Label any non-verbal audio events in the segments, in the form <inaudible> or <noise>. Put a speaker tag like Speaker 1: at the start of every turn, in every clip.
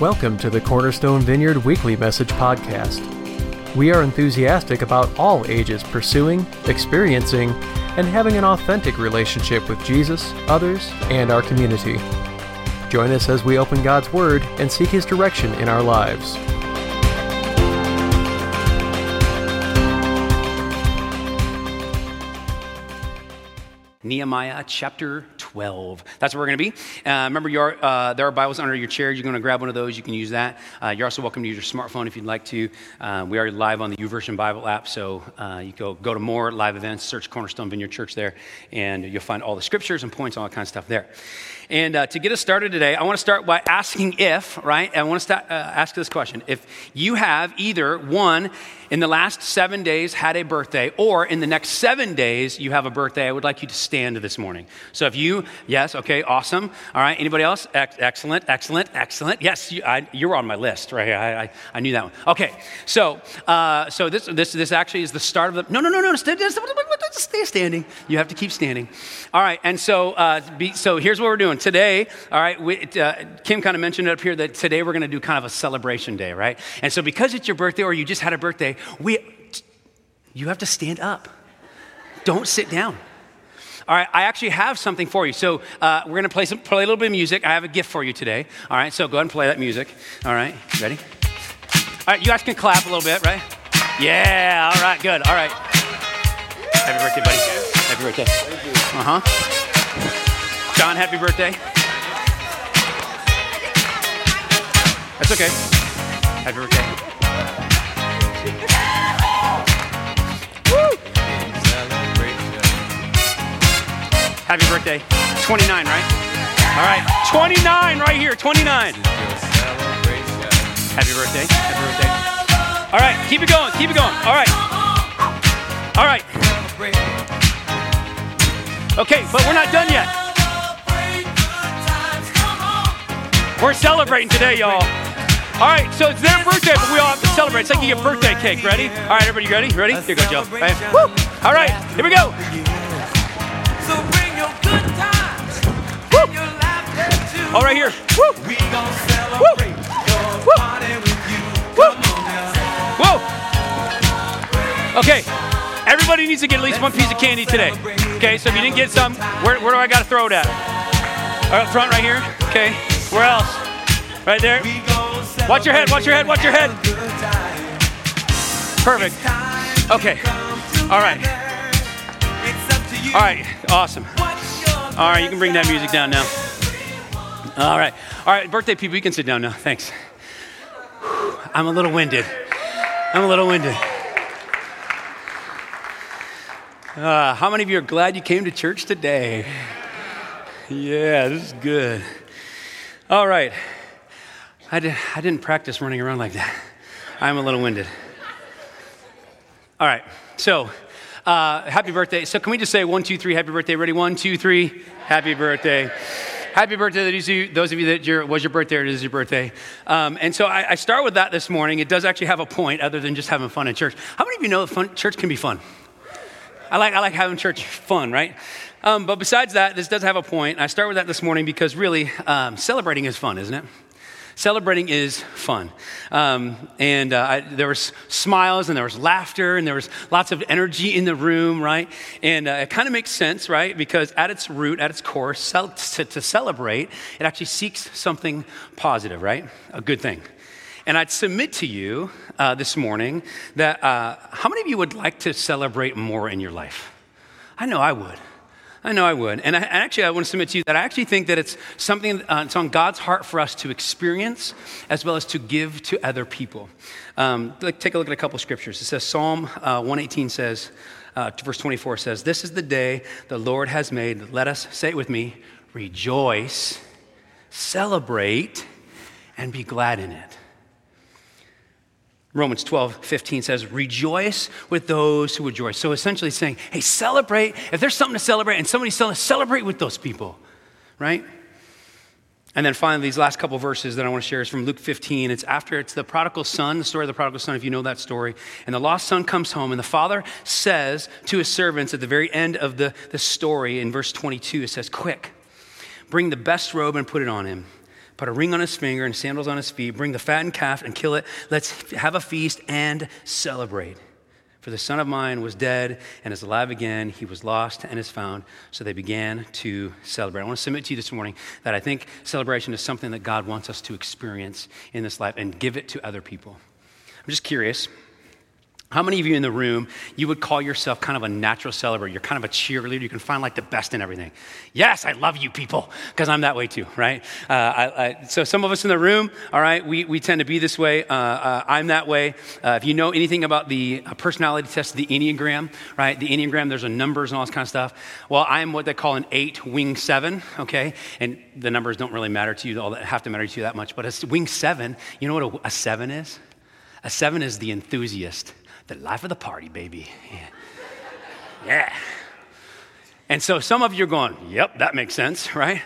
Speaker 1: Welcome to the Cornerstone Vineyard Weekly Message Podcast. We are enthusiastic about all ages pursuing, experiencing, and having an authentic relationship with Jesus, others, and our community. Join us as we open God's Word and seek His direction in our lives.
Speaker 2: Nehemiah chapter 12. That's where we're going to be. Uh, remember, your, uh, there are Bibles under your chair. You're going to grab one of those. You can use that. Uh, you're also welcome to use your smartphone if you'd like to. Uh, we are live on the YouVersion Bible app, so uh, you go, go to more live events, search Cornerstone Vineyard Church there, and you'll find all the scriptures and points, all that kind of stuff there. And uh, to get us started today, I want to start by asking if, right? I want to uh, ask this question. If you have either one in the last seven days had a birthday, or in the next seven days you have a birthday, I would like you to stand this morning. So if you, yes, okay, awesome. All right, anybody else? Ex- excellent, excellent, excellent. Yes, you, you're on my list, right? I, I, I knew that one. Okay, so uh, so this, this, this actually is the start of the, no, no, no, no, stay, stay standing. You have to keep standing. All right, and so, uh, be, so here's what we're doing today. All right, we, uh, Kim kind of mentioned it up here that today we're going to do kind of a celebration day, right? And so because it's your birthday or you just had a birthday, we, you have to stand up. Don't sit down. All right, I actually have something for you. So uh, we're going to play, some, play a little bit of music. I have a gift for you today. All right, so go ahead and play that music. All right, ready? All right, you guys can clap a little bit, right? Yeah, all right, good. All right. Happy birthday, buddy. Happy birthday. Uh huh. John, happy birthday. That's okay. Happy birthday. Woo! Happy birthday. 29, right? All right. 29 right here. 29. Happy birthday. Happy birthday. All right. Keep it going. Keep it going. All right. All right. Okay, but we're not done yet. We're celebrating today, y'all. All right, so it's their birthday, but we all have to celebrate. It's like you get birthday cake. Ready? All right, everybody ready? Ready? Here you go, Joe. Right. Woo. All right, here we go.
Speaker 3: So bring your good times
Speaker 2: Woo.
Speaker 3: and your laughter too.
Speaker 2: All right here. Woo.
Speaker 3: We gon' celebrate your
Speaker 2: Woo.
Speaker 3: party with you.
Speaker 2: Woo.
Speaker 3: Come on now.
Speaker 2: Whoa. Okay. Everybody needs to get at least one piece of candy today. Okay, so if you didn't get some, where, where do I got to throw it at? Right, front right here. Okay. Where else? Right there. Watch your head, watch your head, watch your head. Perfect. Okay. All right.
Speaker 3: Up.
Speaker 2: All right. Awesome. All right, you can bring that music down now. All right. All right, birthday people, you can sit down now. Thanks. I'm a little winded. I'm a little winded. Uh, how many of you are glad you came to church today? Yeah, this is good. All right. I, did, I didn't practice running around like that. I'm a little winded. All right. So, uh, happy birthday. So, can we just say one, two, three, happy birthday? Ready? One, two, three, happy birthday. Happy birthday to those of you, that your, was your birthday or it is your birthday. Um, and so I, I start with that this morning. It does actually have a point other than just having fun in church. How many of you know that fun, church can be fun? I like, I like having church fun, right? Um, but besides that, this does have a point. I start with that this morning because really, um, celebrating is fun, isn't it? Celebrating is fun. Um, and uh, I, there was smiles and there was laughter and there was lots of energy in the room, right? And uh, it kind of makes sense, right? Because at its root, at its core, cel- to, to celebrate, it actually seeks something positive, right? A good thing. And I'd submit to you uh, this morning that uh, how many of you would like to celebrate more in your life? I know I would. I know I would. And I, actually, I want to submit to you that I actually think that it's something uh, it's on God's heart for us to experience as well as to give to other people. Um, like, take a look at a couple scriptures. It says Psalm uh, 118 says, uh, verse 24 says, This is the day the Lord has made. Let us, say it with me, rejoice, celebrate, and be glad in it. Romans 12, 15 says, Rejoice with those who rejoice. So essentially saying, hey, celebrate. If there's something to celebrate and somebody's selling, celebrate with those people, right? And then finally, these last couple verses that I want to share is from Luke 15. It's after it's the prodigal son, the story of the prodigal son, if you know that story. And the lost son comes home, and the father says to his servants at the very end of the, the story in verse 22, it says, Quick, bring the best robe and put it on him Put a ring on his finger and sandals on his feet. Bring the fattened calf and kill it. Let's have a feast and celebrate. For the son of mine was dead and is alive again. He was lost and is found. So they began to celebrate. I want to submit to you this morning that I think celebration is something that God wants us to experience in this life and give it to other people. I'm just curious. How many of you in the room, you would call yourself kind of a natural celebrator? You're kind of a cheerleader. You can find like the best in everything. Yes, I love you people, because I'm that way too, right? Uh, I, I, so some of us in the room, all right, we, we tend to be this way. Uh, uh, I'm that way. Uh, if you know anything about the uh, personality test, the Enneagram, right? The Enneagram, there's a numbers and all this kind of stuff. Well, I'm what they call an eight wing seven, okay? And the numbers don't really matter to you, all that have to matter to you that much. But a wing seven, you know what a, a seven is? A seven is the enthusiast the life of the party, baby. Yeah. yeah. And so some of you are going, yep, that makes sense, <laughs> right?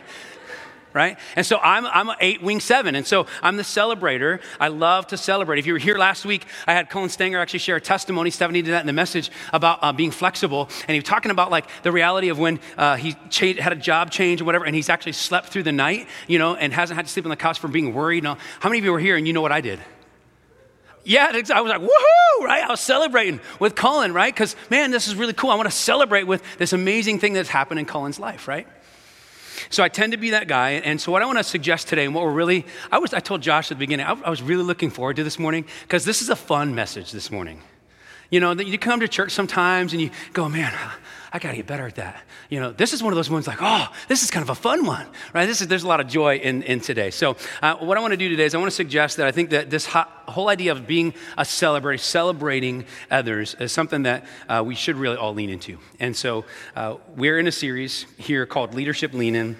Speaker 2: right? And so I'm, I'm eight wing seven. And so I'm the celebrator. I love to celebrate. If you were here last week, I had Colin Stanger actually share a testimony. Stephanie did that in the message about uh, being flexible. And he was talking about like the reality of when uh, he had a job change or whatever, and he's actually slept through the night, you know, and hasn't had to sleep on the couch from being worried. Now, how many of you were here and you know what I did? Yeah, I was like, woohoo, right? I was celebrating with Colin, right? Because, man, this is really cool. I want to celebrate with this amazing thing that's happened in Colin's life, right? So I tend to be that guy. And so what I want to suggest today, and what we're really, I was, I told Josh at the beginning, I, I was really looking forward to this morning because this is a fun message this morning. You know, that you come to church sometimes and you go, man, I got to get better at that. You know, this is one of those ones like, oh, this is kind of a fun one, right? This is, there's a lot of joy in, in today. So, uh, what I want to do today is I want to suggest that I think that this whole idea of being a celebrator, celebrating others, is something that uh, we should really all lean into. And so, uh, we're in a series here called Leadership Lean In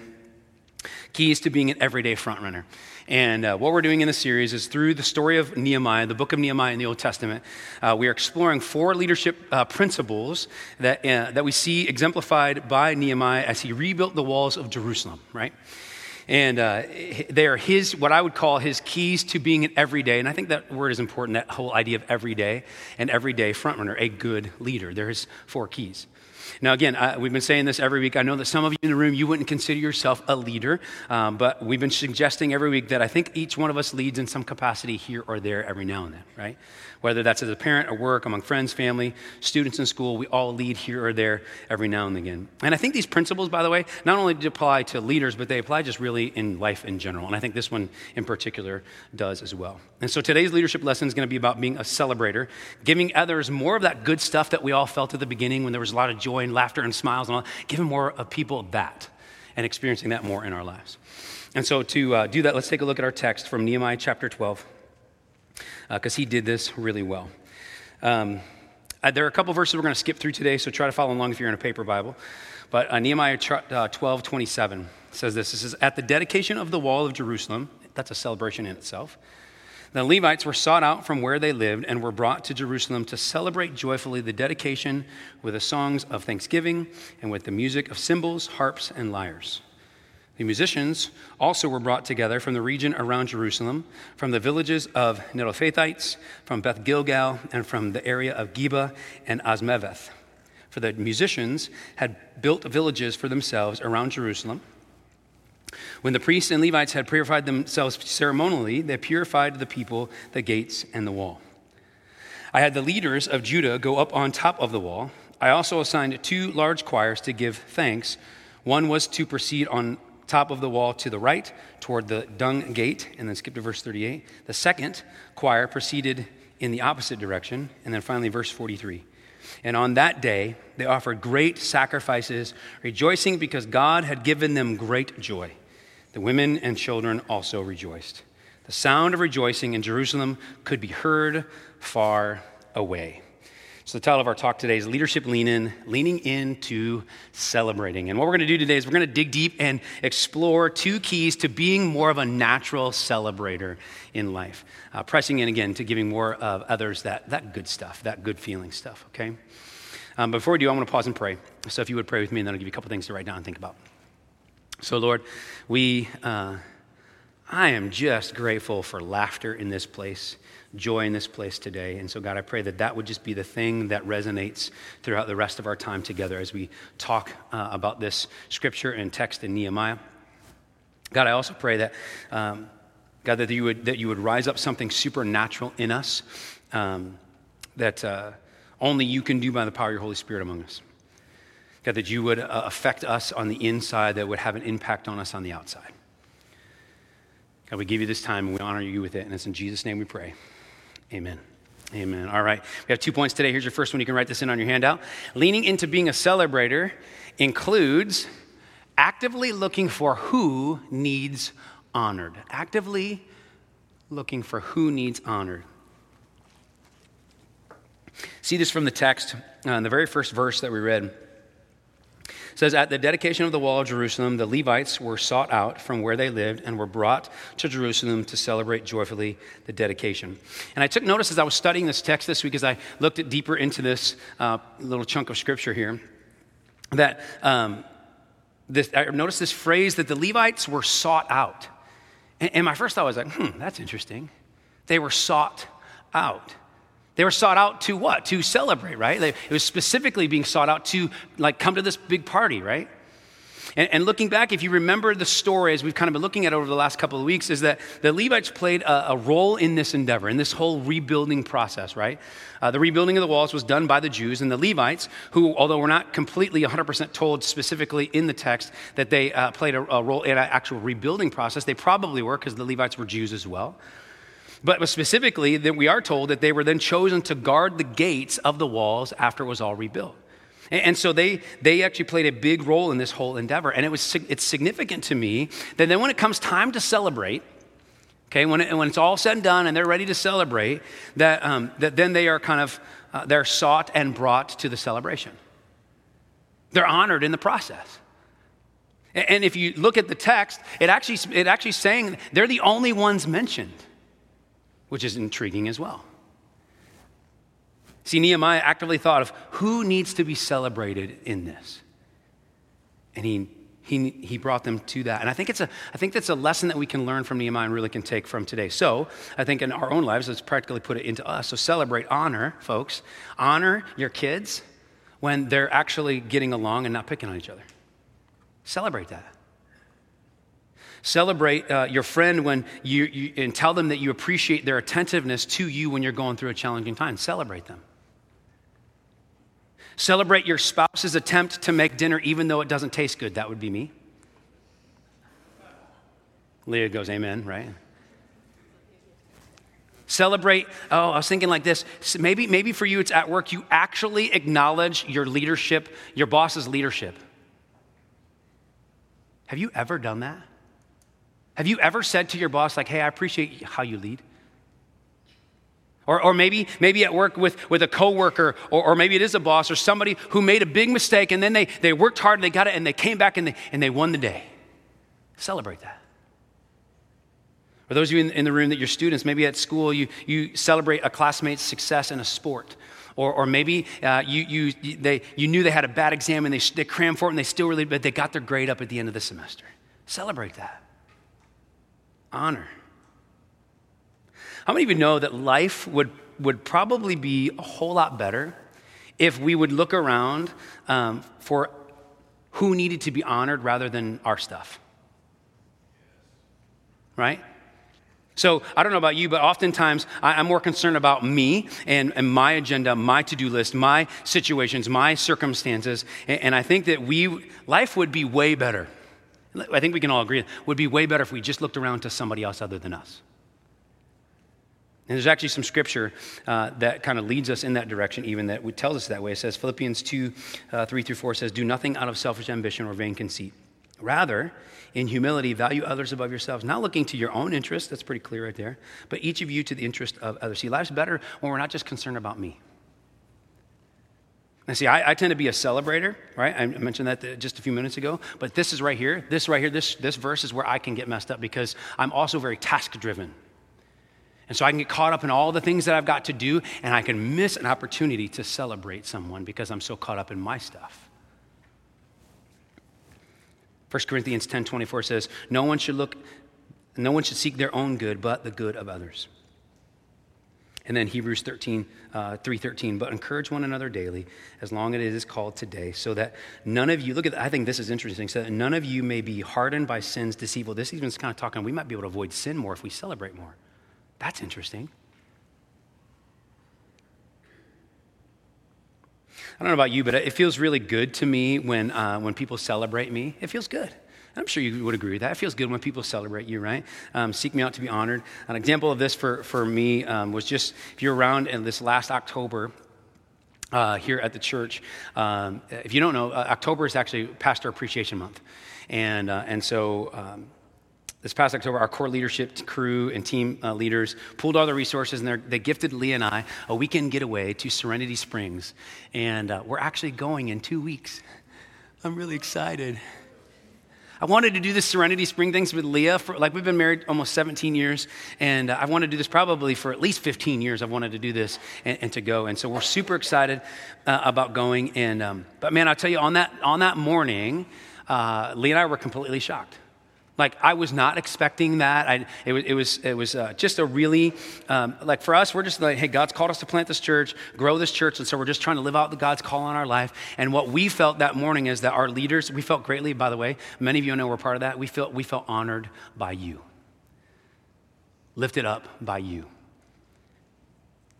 Speaker 2: Keys to Being an Everyday Frontrunner. And uh, what we're doing in the series is through the story of Nehemiah, the book of Nehemiah in the Old Testament, uh, we are exploring four leadership uh, principles that, uh, that we see exemplified by Nehemiah as he rebuilt the walls of Jerusalem, right? And uh, they are his, what I would call his keys to being an everyday, and I think that word is important, that whole idea of everyday, an everyday frontrunner, a good leader. There's four keys. Now, again, I, we've been saying this every week. I know that some of you in the room, you wouldn't consider yourself a leader, um, but we've been suggesting every week that I think each one of us leads in some capacity here or there every now and then, right? Whether that's as a parent or work, among friends, family, students in school, we all lead here or there every now and again. And I think these principles, by the way, not only apply to leaders, but they apply just really in life in general. And I think this one in particular does as well. And so today's leadership lesson is going to be about being a celebrator, giving others more of that good stuff that we all felt at the beginning when there was a lot of joy and laughter and smiles and all, giving more of people that and experiencing that more in our lives. And so to uh, do that, let's take a look at our text from Nehemiah chapter 12 because uh, he did this really well. Um, uh, there are a couple verses we're going to skip through today, so try to follow along if you're in a paper Bible. But uh, Nehemiah uh, 12, 27 says this. It says, At the dedication of the wall of Jerusalem, that's a celebration in itself, the Levites were sought out from where they lived and were brought to Jerusalem to celebrate joyfully the dedication with the songs of thanksgiving and with the music of cymbals, harps, and lyres. The musicians also were brought together from the region around Jerusalem, from the villages of Netophathites, from Beth Gilgal, and from the area of Geba and Azmaveth. For the musicians had built villages for themselves around Jerusalem. When the priests and Levites had purified themselves ceremonially, they purified the people, the gates, and the wall. I had the leaders of Judah go up on top of the wall. I also assigned two large choirs to give thanks. One was to proceed on top of the wall to the right toward the dung gate, and then skip to verse 38. The second choir proceeded in the opposite direction, and then finally, verse 43. And on that day, they offered great sacrifices, rejoicing because God had given them great joy. The women and children also rejoiced. The sound of rejoicing in Jerusalem could be heard far away. So, the title of our talk today is Leadership Lean In, Leaning Into Celebrating. And what we're going to do today is we're going to dig deep and explore two keys to being more of a natural celebrator in life. Uh, pressing in again to giving more of others that, that good stuff, that good feeling stuff, okay? Um, before we do, I want to pause and pray. So, if you would pray with me, and then I'll give you a couple things to write down and think about. So, Lord, we, uh, I am just grateful for laughter in this place joy in this place today. And so, God, I pray that that would just be the thing that resonates throughout the rest of our time together as we talk uh, about this scripture and text in Nehemiah. God, I also pray that, um, God, that you, would, that you would rise up something supernatural in us um, that uh, only you can do by the power of your Holy Spirit among us. God, that you would uh, affect us on the inside, that would have an impact on us on the outside. God, we give you this time and we honor you with it. And it's in Jesus' name we pray. Amen. Amen. All right. We have two points today. Here's your first one. You can write this in on your handout. Leaning into being a celebrator includes actively looking for who needs honored. Actively looking for who needs honored. See this from the text uh, in the very first verse that we read says, At the dedication of the wall of Jerusalem, the Levites were sought out from where they lived and were brought to Jerusalem to celebrate joyfully the dedication. And I took notice as I was studying this text this week, as I looked at deeper into this uh, little chunk of scripture here, that um, this, I noticed this phrase that the Levites were sought out. And, and my first thought was like, hmm, that's interesting. They were sought out. They were sought out to what? To celebrate, right? It was specifically being sought out to like come to this big party, right? And, and, looking back, if you remember the story as we've kind of been looking at over the last couple of weeks, is that the Levites played a, a role in this endeavor, in this whole rebuilding process, right? Uh, the rebuilding of the walls was done by the Jews, and the Levites, who, although we're not completely 100% told specifically in the text that they uh, played a, a role in an actual rebuilding process, they probably were because the Levites were Jews as well. But specifically, that we are told that they were then chosen to guard the gates of the walls after it was all rebuilt. And so they, they actually played a big role in this whole endeavor. And it was, it's significant to me that then when it comes time to celebrate, okay, when, it, when it's all said and done and they're ready to celebrate, that, um, that then they are kind of, uh, they're sought and brought to the celebration. They're honored in the process. And if you look at the text, it actually, it actually saying they're the only ones mentioned which is intriguing as well. See, Nehemiah actively thought of who needs to be celebrated in this. And he, he, he brought them to that. And I think, it's a, I think that's a lesson that we can learn from Nehemiah and really can take from today. So I think in our own lives, let's practically put it into us. So celebrate, honor, folks. Honor your kids when they're actually getting along and not picking on each other. Celebrate that. Celebrate uh, your friend when you, you, and tell them that you appreciate their attentiveness to you when you're going through a challenging time. Celebrate them. Celebrate your spouse's attempt to make dinner even though it doesn't taste good. That would be me. Leah goes, Amen, right? Celebrate, oh, I was thinking like this. Maybe, maybe for you it's at work, you actually acknowledge your leadership, your boss's leadership. Have you ever done that? Have you ever said to your boss, like, hey, I appreciate how you lead? Or, or maybe, maybe at work with, with a coworker, or, or maybe it is a boss or somebody who made a big mistake and then they, they worked hard and they got it and they came back and they, and they won the day. Celebrate that. For those of you in, in the room that you're students, maybe at school you, you celebrate a classmate's success in a sport. Or, or maybe uh, you, you, they, you knew they had a bad exam and they, they crammed for it and they still really, but they got their grade up at the end of the semester. Celebrate that honor. How many of you know that life would, would probably be a whole lot better if we would look around um, for who needed to be honored rather than our stuff? Right? So I don't know about you, but oftentimes I, am more concerned about me and, and my agenda, my to do list, my situations, my circumstances. And, and I think that we, life would be way better I think we can all agree, would be way better if we just looked around to somebody else other than us. And there's actually some scripture uh, that kind of leads us in that direction, even that tells us that way. It says, Philippians 2 uh, 3 through 4 says, Do nothing out of selfish ambition or vain conceit. Rather, in humility, value others above yourselves, not looking to your own interest, that's pretty clear right there, but each of you to the interest of others. See, life's better when we're not just concerned about me. And see, I, I, tend to be a celebrator, right? I mentioned that just a few minutes ago. But this is right here. This right here, this, this verse is where I can get messed up because I'm also very task driven. And so I can get caught up in all the things that I've got to do, and I can miss an opportunity to celebrate someone because I'm so caught up in my stuff. 1 Corinthians 10 24 says, No one should look, no one should seek their own good, but the good of others. And then Hebrews 13, uh, 3.13, but encourage one another daily as long as it is called today, so that none of you, look at, I think this is interesting, so that none of you may be hardened by sin's deceitful. This even is kind of talking, we might be able to avoid sin more if we celebrate more. That's interesting. I don't know about you, but it feels really good to me when, uh, when people celebrate me. It feels good. I'm sure you would agree with that. It feels good when people celebrate you, right? Um, seek me out to be honored. An example of this for, for me um, was just if you're around in this last October, uh, here at the church. Um, if you don't know, uh, October is actually Pastor Appreciation Month. And, uh, and so um, this past October, our core leadership crew and team uh, leaders pulled all their resources and they gifted Lee and I a weekend getaway to Serenity Springs. And uh, we're actually going in two weeks. I'm really excited. I wanted to do this Serenity Spring things with Leah for like we've been married almost 17 years, and uh, I wanted to do this probably for at least 15 years. I've wanted to do this and, and to go, and so we're super excited uh, about going. And um, but man, I'll tell you on that on that morning, uh, Leah and I were completely shocked. Like I was not expecting that. I, it was, it was, it was uh, just a really, um, like for us, we're just like, hey, God's called us to plant this church, grow this church, and so we're just trying to live out the God's call on our life. And what we felt that morning is that our leaders, we felt greatly, by the way, many of you know we're part of that. We felt, we felt honored by you, lifted up by you.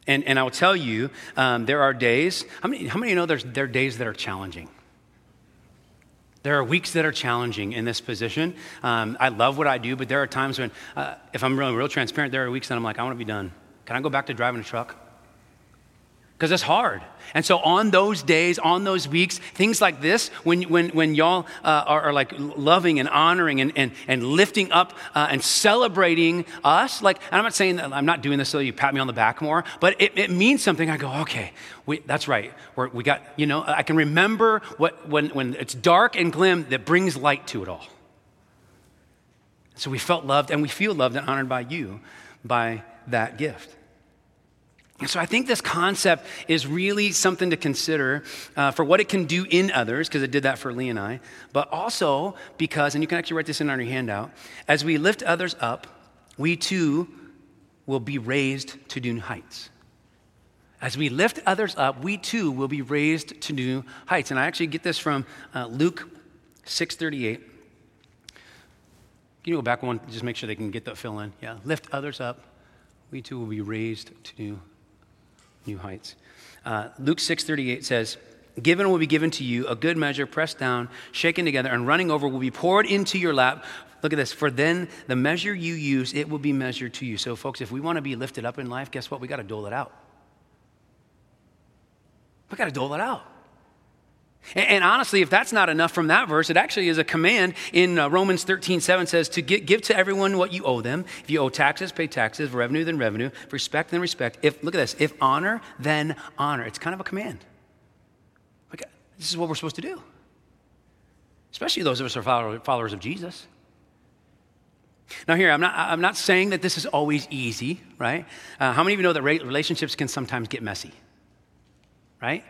Speaker 2: And, and I will tell you, um, there are days, how many, how many you know there's, there are days that are challenging? There are weeks that are challenging in this position. Um, I love what I do, but there are times when, uh, if I'm really real transparent, there are weeks that I'm like, I want to be done. Can I go back to driving a truck? Because it's hard. And so, on those days, on those weeks, things like this, when, when, when y'all uh, are, are, like loving and honoring and, and, and lifting up uh, and celebrating us, like, I'm not saying that I'm not doing this so you pat me on the back more, but it, it means something. I go, okay, we, that's right. We're, we got, you know, I can remember what, when, when it's dark and glim that brings light to it all. So we felt loved and we feel loved and honored by you by that gift. And so I think this concept is really something to consider uh, for what it can do in others, because it did that for Lee and I, but also because, and you can actually write this in on your handout, as we lift others up, we too will be raised to new heights. As we lift others up, we too will be raised to new heights. And I actually get this from uh, Luke 6:38. Can you go back one? Just make sure they can get that fill in. Yeah, lift others up. We too will be raised to new new heights. Uh, Luke 6:38 says, "Given will be given to you a good measure, pressed down, shaken together, and running over will be poured into your lap." Look at this. For then the measure you use, it will be measured to you. So, folks, if we want to be lifted up in life, guess what? We got to dole it out. We got to dole it out. And, honestly, if that's not enough from that verse, it actually is a command in uh, Romans 13, 7 says to give to everyone what you owe them. If you owe taxes, pay taxes, revenue, then revenue, respect, then respect. If, look at this, if honor, then honor. It's kind of a command. Like, this is what we're supposed to do, especially those of us who are followers of Jesus. Now, here, I'm not, I'm not saying that this is always easy, right? Uh, how many of you know that relationships can sometimes get messy, right?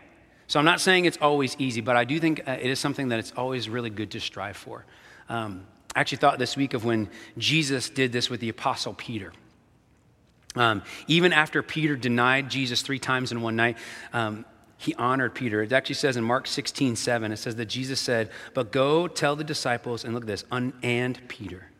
Speaker 2: So I'm not saying it's always easy, but I do think uh, it is something that it's always really good to strive for. Um, I actually thought this week of when Jesus did this with the Apostle Peter. Um, even after Peter denied Jesus three times in one night, um, he honored Peter. It actually says in Mark 16, 7, it says that Jesus said, But go tell the disciples, and look at this, and Peter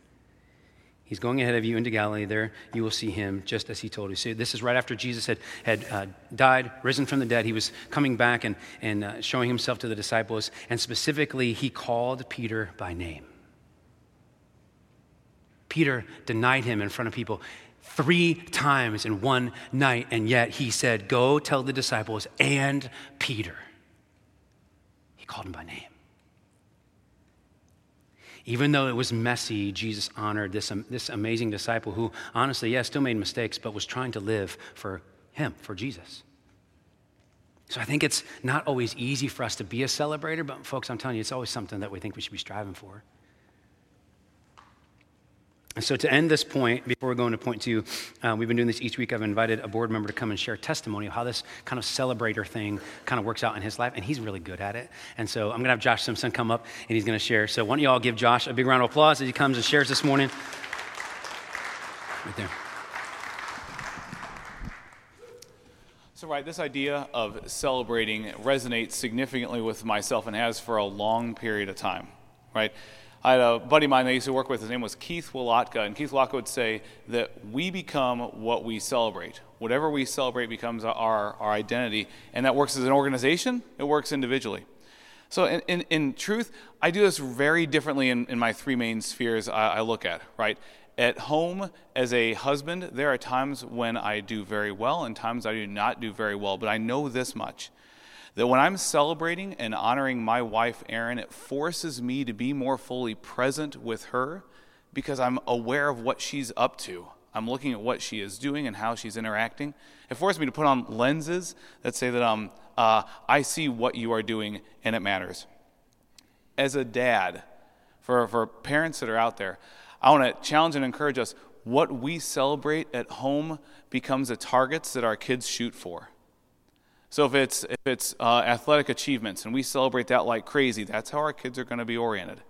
Speaker 2: He's going ahead of you into Galilee. There you will see him just as he told you. See, this is right after Jesus had, had uh, died, risen from the dead. He was coming back and, and uh, showing himself to the disciples. And specifically, he called Peter by name. Peter denied him in front of people three times in one night, and yet he said, Go tell the disciples and Peter. He called him by name. Even though it was messy, Jesus honored this, um, this amazing disciple who, honestly, yes, yeah, still made mistakes, but was trying to live for him, for Jesus. So I think it's not always easy for us to be a celebrator, but folks, I'm telling you, it's always something that we think we should be striving for. So, to end this point, before we go into point two, uh, we've been doing this each week. I've invited a board member to come and share testimony of how this kind of celebrator thing kind of works out in his life, and he's really good at it. And so, I'm going to have Josh Simpson come up and he's going to share. So, why don't you all give Josh a big round of applause as he comes and shares this morning? Right there.
Speaker 4: So, right, this idea of celebrating resonates significantly with myself and has for a long period of time, right? I had a buddy of mine that I used to work with, his name was Keith Wolotka, and Keith Wolotka would say that we become what we celebrate. Whatever we celebrate becomes our, our identity, and that works as an organization, it works individually. So, in, in, in truth, I do this very differently in, in my three main spheres I, I look at, right? At home, as a husband, there are times when I do very well and times I do not do very well, but I know this much that when I'm celebrating and honoring my wife, Erin, it forces me to be more fully present with her because I'm aware of what she's up to. I'm looking at what she is doing and how she's interacting. It forces me to put on lenses that say that um, uh, I see what you are doing and it matters. As a dad, for, for parents that are out there, I want to challenge and encourage us what we celebrate at home becomes the targets that our kids shoot for. So if it's if it's uh, athletic achievements and we celebrate that like crazy, that's how our kids are going to be oriented.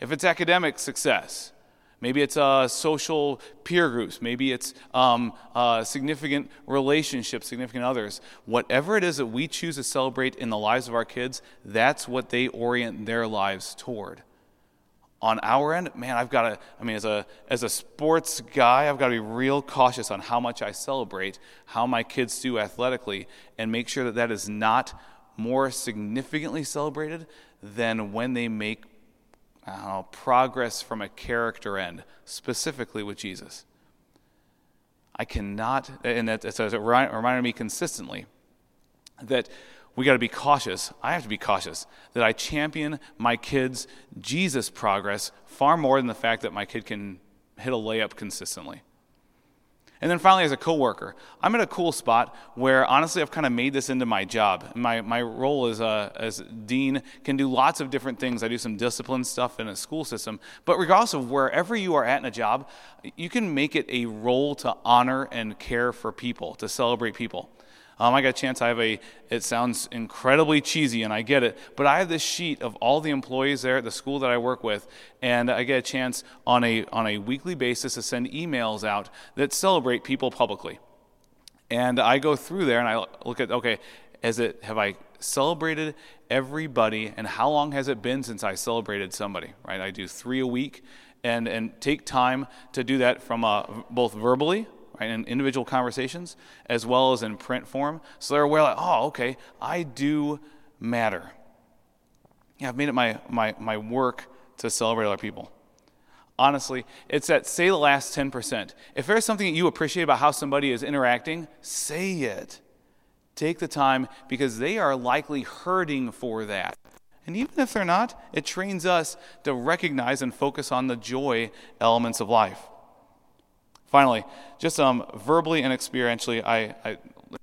Speaker 4: If it's academic success, maybe it's uh, social peer groups, maybe it's um, uh, significant relationships, significant others. Whatever it is that we choose to celebrate in the lives of our kids, that's what they orient their lives toward on our end, man, I've got to, I mean, as a, as a sports guy, I've got to be real cautious on how much I celebrate, how my kids do athletically, and make sure that that is not more significantly celebrated than when they make know, progress from a character end, specifically with Jesus. I cannot, and that's a reminder me consistently that we got to be cautious. I have to be cautious that I champion my kids' Jesus progress far more than the fact that my kid can hit a layup consistently. And then finally, as a coworker, I'm at a cool spot where honestly I've kind of made this into my job. My, my role as, a, uh, as dean can do lots of different things. I do some discipline stuff in a school system. But regardless of wherever you are at in a job, you can make it a role to honor and care for people, to celebrate people. Um, I got a chance, I have a, it sounds incredibly cheesy and I get it, but I have this sheet of all the employees there at the school that I work with, and I get a chance on a, on a weekly basis to send emails out that celebrate people publicly. And I go through there and I look at, okay, has it, have I celebrated everybody and how long has it been since I celebrated somebody, right? I do three a week and, and take time to do that from uh, both verbally, right, in individual conversations as well as in print form. So they're aware, like, oh, okay, I do matter. Yeah, I've made it my, my, my work to celebrate other people. Honestly, it's that say the last 10%. If there's something that you appreciate about how somebody is interacting, say it. Take the time because they are likely hurting for that. And even if they're not, it trains us to recognize and focus on the joy elements of life. Finally, just um, verbally and experientially, I, I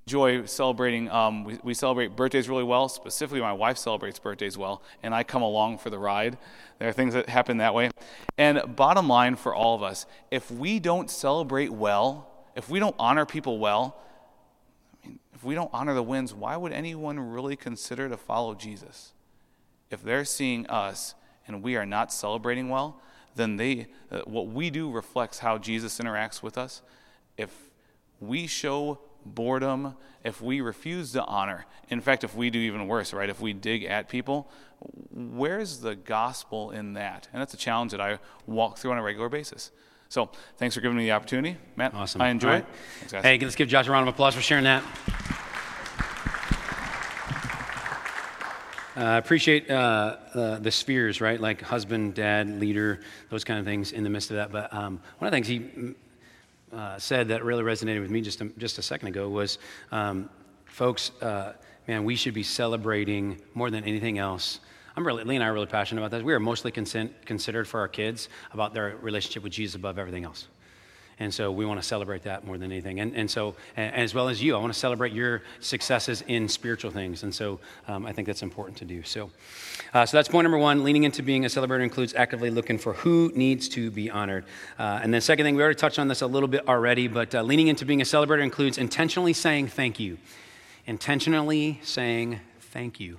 Speaker 4: enjoy celebrating. Um, we, we, celebrate birthdays really well. Specifically, my wife celebrates birthdays well, and I come along for the ride. There are things that happen that way. And bottom line for all of us if we don't celebrate well, if we don't honor people well, I mean, if we don't honor the wins, why would anyone really consider to follow Jesus? If they're seeing us and we are not celebrating well, then they, uh, what we do reflects how Jesus interacts with us. If we show boredom, if we refuse to honor, in fact, if we do even worse, right, if we dig at people, where's the gospel in that? And that's a challenge that I walk through on a regular basis. So thanks for giving me the opportunity, Matt.
Speaker 2: Awesome.
Speaker 4: I enjoy
Speaker 2: right.
Speaker 4: it. Thanks,
Speaker 2: hey, let's give Josh a round of applause for sharing that. I uh, appreciate uh, uh, the spheres, right? Like husband, dad, leader, those kind of things in the midst of that. But um, one of the things he mm, uh, said that really resonated with me just a, just a second ago was, um, folks, uh, man, we should be celebrating more than anything else. I'm really, Lee and I are really passionate about that. We are mostly consent, considered for our kids about their relationship with Jesus above everything else. And so we want to celebrate that more than anything. And, and so, and as well as you, I want to celebrate your successes in spiritual things. And so um, I think that's important to do. So, uh, so that's point number one. Leaning into being a celebrator includes actively looking for who needs to be honored. Uh, and then, second thing, we already touched on this a little bit already, but uh, leaning into being a celebrator includes intentionally saying thank you. Intentionally saying thank you.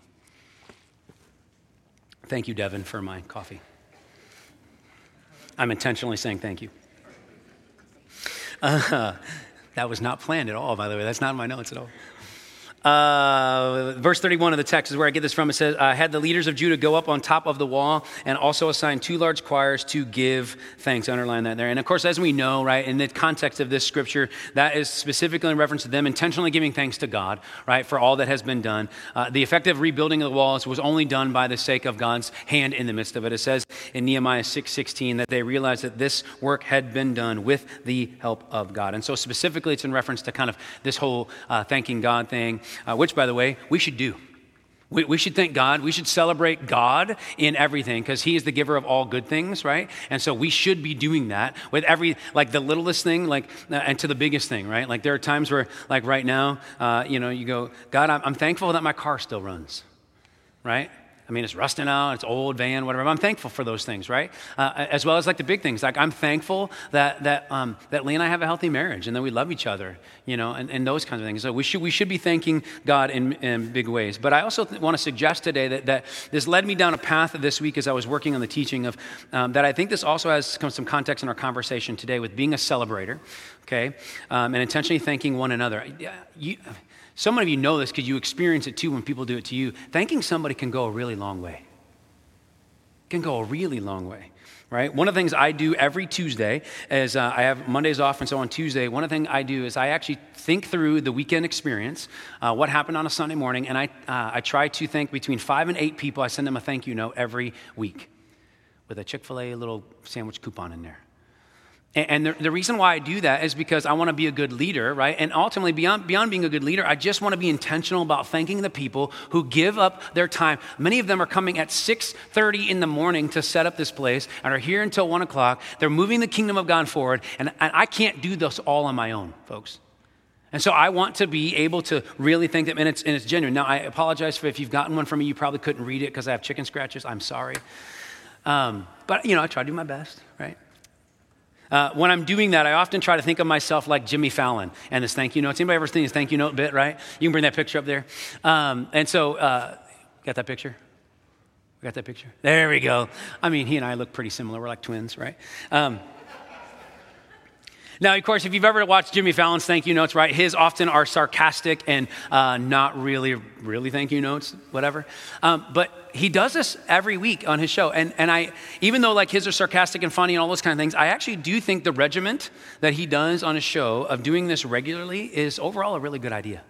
Speaker 2: Thank you, Devin, for my coffee. I'm intentionally saying thank you. <laughs> That was not planned at all, by the way. That's not in my notes at all. Uh, verse 31 of the text is where I get this from. It says, I had the leaders of Judah go up on top of the wall and also assign two large choirs to give thanks. Underline that there. And of course, as we know, right, in the context of this scripture, that is specifically in reference to them intentionally giving thanks to God, right, for all that has been done. Uh, the effective rebuilding of the walls was only done by the sake of God's hand in the midst of it. It says in Nehemiah 6:16 that they realized that this work had been done with the help of God. And so specifically, it's in reference to kind of this whole uh, thanking God thing uh, which, by the way, we should do. We, we, should thank God. We should celebrate God in everything because He is the giver of all good things, right? And so we should be doing that with every, like the littlest thing, like, uh, and to the biggest thing, right? Like there are times where, like right now, uh, you know, you go, God, I'm, I'm thankful that my car still runs, right? I mean, it's rusting out, it's old van, whatever. I'm thankful for those things, right? Uh, as well as like the big things. Like I'm thankful that that um, that Lee and I have a healthy marriage and that we love each other, you know, and, and those kinds of things. So we should we should be thanking God in, in big ways. But I also th- want to suggest today that that this led me down a path this week as I was working on the teaching of um, that I think this also has some context in our conversation today with being a celebrator, okay, um, and intentionally thanking one another. You, some of you know this because you experience it too when people do it to you. Thanking somebody can go a really long way. Can go a really long way right? One of the things I do every Tuesday is uh, I have Mondays off, and so on Tuesday, one of the things I do is I actually think through the weekend experience, uh, what happened on a Sunday morning, and I, uh, I try to thank between five and eight people. I send them a thank you note every week with a Chick fil A little sandwich coupon in there. And the, the, reason why I do that is because I want to be a good leader, right? And ultimately, beyond, beyond being a good leader, I just want to be intentional about thanking the people who give up their time. Many of them are coming at 6.30 in the morning to set up this place and are here until 1 o'clock. They're moving the kingdom of God forward, and, and I can't do this all on my own, folks. And so I want to be able to really thank them, and it's, and it's genuine. Now, I apologize for if you've gotten one from me, you probably couldn't read it because I have chicken scratches. I'm sorry. Um, but, you know, I try to do my best, right? Uh, when I'm doing that, I often try to think of myself like Jimmy Fallon and this thank you notes. Anybody ever seen his thank you note bit, right? You can bring that picture up there. Um, and so, uh, got that picture? We got that picture? There we go. I mean, he and I look pretty similar. We're like twins, right? Um, now, of course, if you've ever watched Jimmy Fallon's thank you notes, right, his often are sarcastic and uh, not really, really thank you notes, whatever. Um, but he does this every week on his show. And, and I, even though like his are sarcastic and funny and all those kind of things, I actually do think the regiment that he does on his show of doing this regularly is overall a really good idea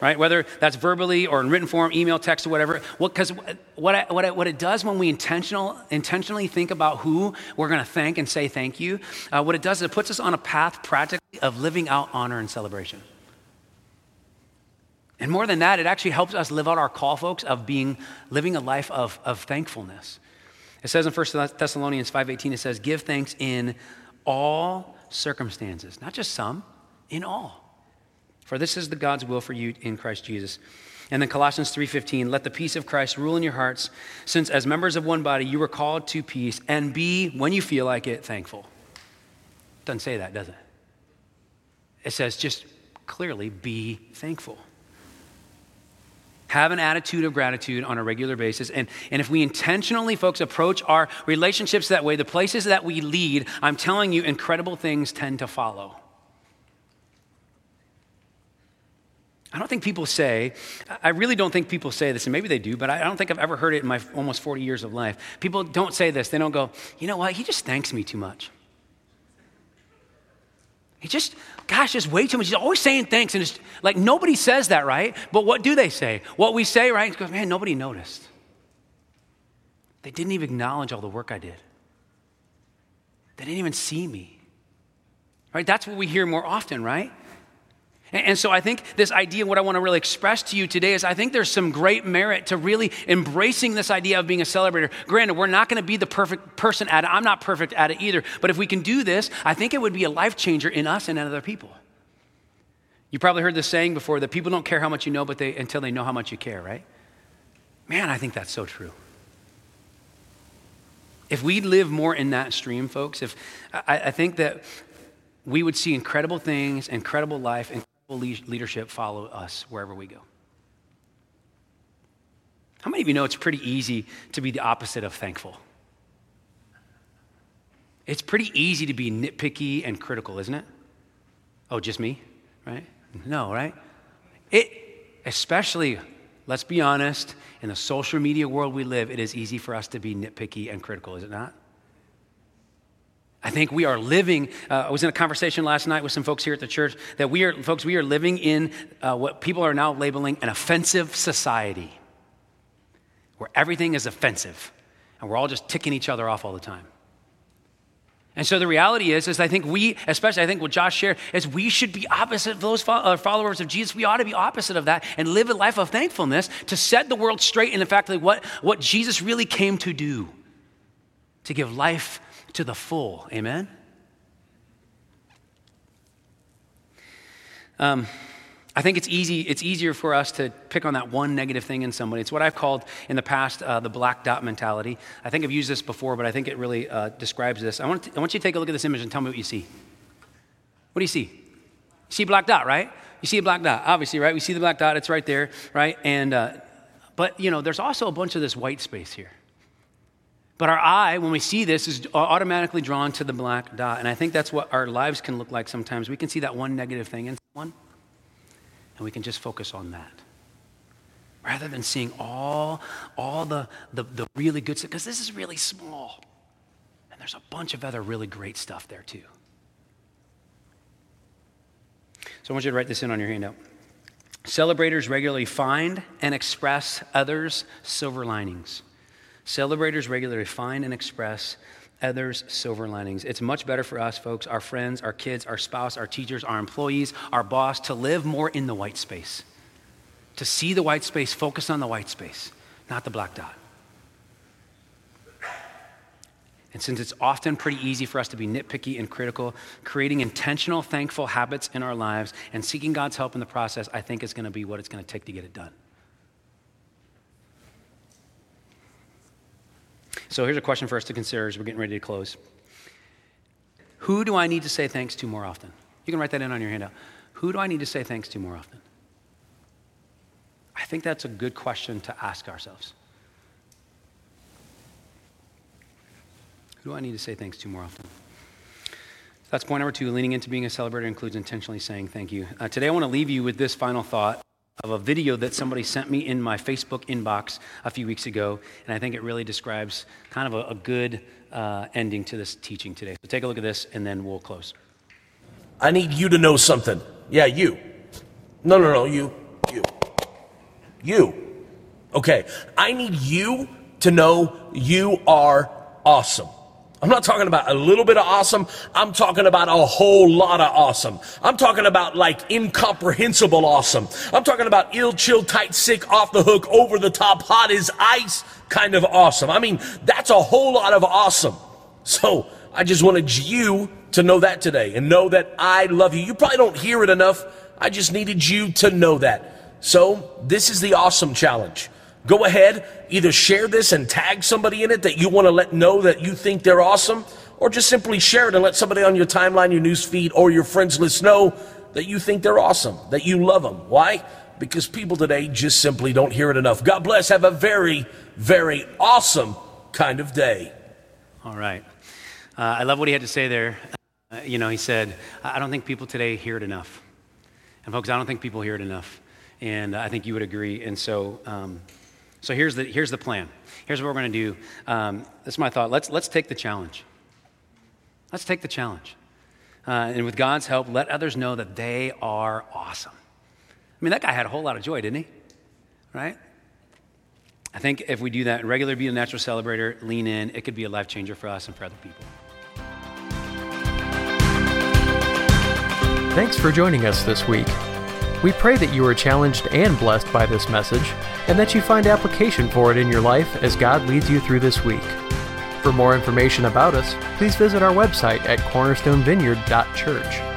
Speaker 2: right? Whether that's verbally or in written form, email, text, or whatever. Because what, what, what, what, it does when we intentional, intentionally think about who we're going to thank and say thank you, uh, what it does is it puts us on a path practically of living out honor and celebration. And more than that, it actually helps us live out our call, folks, of being living a life of, of thankfulness. It says in 1 Thessalonians 5:18, it says, give thanks in all circumstances, not just some, in all. For this is the God's will for you in Christ Jesus. And then Colossians 3:15, let the peace of Christ rule in your hearts, since as members of one body you were called to peace, and be, when you feel like it, thankful. Doesn't say that, does it? It says just clearly be thankful. Have an attitude of gratitude on a regular basis. And, and if we intentionally, folks, approach our relationships that way, the places that we lead, I'm telling you, incredible things tend to follow. I don't think people say, I really don't think people say this, and maybe they do, but I don't think I've ever heard it in my almost 40 years of life. People don't say this. They don't go, you know what? He just thanks me too much. He just, gosh, just way too much. He's always saying thanks. And it's like nobody says that, right? But what do they say? What we say, right? He goes, man, nobody noticed. They didn't even acknowledge all the work I did. They didn't even see me. Right? That's what we hear more often, right? And so I think this idea, what I want to really express to you today is I think there's some great merit to really embracing this idea of being a celebrator. Granted, we're not going to be the perfect person at it. I'm not perfect at it either. But if we can do this, I think it would be a life changer in us and in other people. You probably heard this saying before that people don't care how much you know but they, until they know how much you care, right? Man, I think that's so true. If we live more in that stream, folks, if I, I think that we would see incredible things, incredible life, leadership follow us wherever we go. How many of you know it's pretty easy to be the opposite of thankful? It's pretty easy to be nitpicky and critical, isn't it? Oh, just me? Right? No, right? It, especially, let's be honest, in the social media world we live, it is easy for us to be nitpicky and critical, is it not? I think we are living. Uh, I was in a conversation last night with some folks here at the church that we are, folks, we are living in uh, what people are now labeling an offensive society, where everything is offensive, and we're all just ticking each other off all the time. And so the reality is, is I think we, especially I think what Josh shared, is we should be opposite of those uh, followers of Jesus. We ought to be opposite of that and live a life of thankfulness to set the world straight in the fact that what, what Jesus really came to do, to give life to the full. Amen? Um, I think it's easy. It's easier for us to pick on that one negative thing in somebody. It's what I've called in the past uh, the black dot mentality. I think I've used this before, but I think it really uh, describes this. I want, to, I want you to take a look at this image and tell me what you see. What do you see? You see black dot, right? You see a black dot, obviously, right? We see the black dot. It's right there, right? And uh, but you know, there's also a bunch of this white space here. But our eye, when we see this, is automatically drawn to the black dot. And I think that's what our lives can look like sometimes. We can see that one negative thing in someone and we can just focus on that rather than seeing all, all the, the, the really good stuff, because this is really small. And there's a bunch of other really great stuff there too. So I want you to write this in on your handout. Celebrators regularly find and express others' silver linings. Celebrators regularly find and express others' silver linings. It's much better for us, folks, our friends, our kids, our spouse, our teachers, our employees, our boss, to live more in the white space, to see the white space, focus on the white space, not the black dot. And since it's often pretty easy for us to be nitpicky and critical, creating intentional, thankful habits in our lives and seeking God's help in the process, I think is going to be what it's going to take to get it done. So here's a question for us to consider as we're getting ready to close. Who do I need to say thanks to more often? You can write that in on your handout. Who do I need to say thanks to more often? I think that's a good question to ask ourselves. Who do I need to say thanks to more often? That's point number two. Leaning into being a celebrator includes intentionally saying thank you. Uh, today, I want to leave you with this final thought of a video that somebody sent me in my Facebook inbox a few weeks ago, and I think it really describes kind of a, a good uh, ending to this teaching today. So take a look at this, and then we'll close.
Speaker 5: I need you to know something. Yeah, you. No, no, no, you. You. You. Okay. I need you to know you are awesome. I'm not talking about a little bit of awesome. I'm talking about a whole lot of awesome. I'm talking about like incomprehensible awesome. I'm talking about ill, chill, tight, sick, off the hook, over the top, hot as ice kind of awesome. I mean, that's a whole lot of awesome. So I just wanted you to know that today and know that I love you. You probably don't hear it enough. I just needed you to know that. So this is the awesome challenge. Go ahead, either share this and tag somebody in it that you want to let know that you think they're awesome, or just simply share it and let somebody on your timeline, your news feed, or your friends list know that you think they're awesome, that you love them. Why? Because people today just simply don't hear it enough. God bless. Have a very, very awesome kind of day.
Speaker 2: All right. Uh, I love what he had to say there. Uh, you know, he said, I don't think people today hear it enough. And folks, I don't think people hear it enough. And I think you would agree. And so, um, so here's the, here's the plan. Here's what we're going to do. Um, that's my thought. Let's, let's take the challenge. Let's take the challenge. Uh, and with God's help, let others know that they are awesome. I mean, that guy had a whole lot of joy, didn't he? Right? I think if we do that and regularly be a natural celebrator, lean in, it could be a life changer for us and for other people.
Speaker 1: Thanks for joining us this week. We pray that you are challenged and blessed by this message, and that you find application for it in your life as God leads you through this week. For more information about us, please visit our website at cornerstonevineyard.church.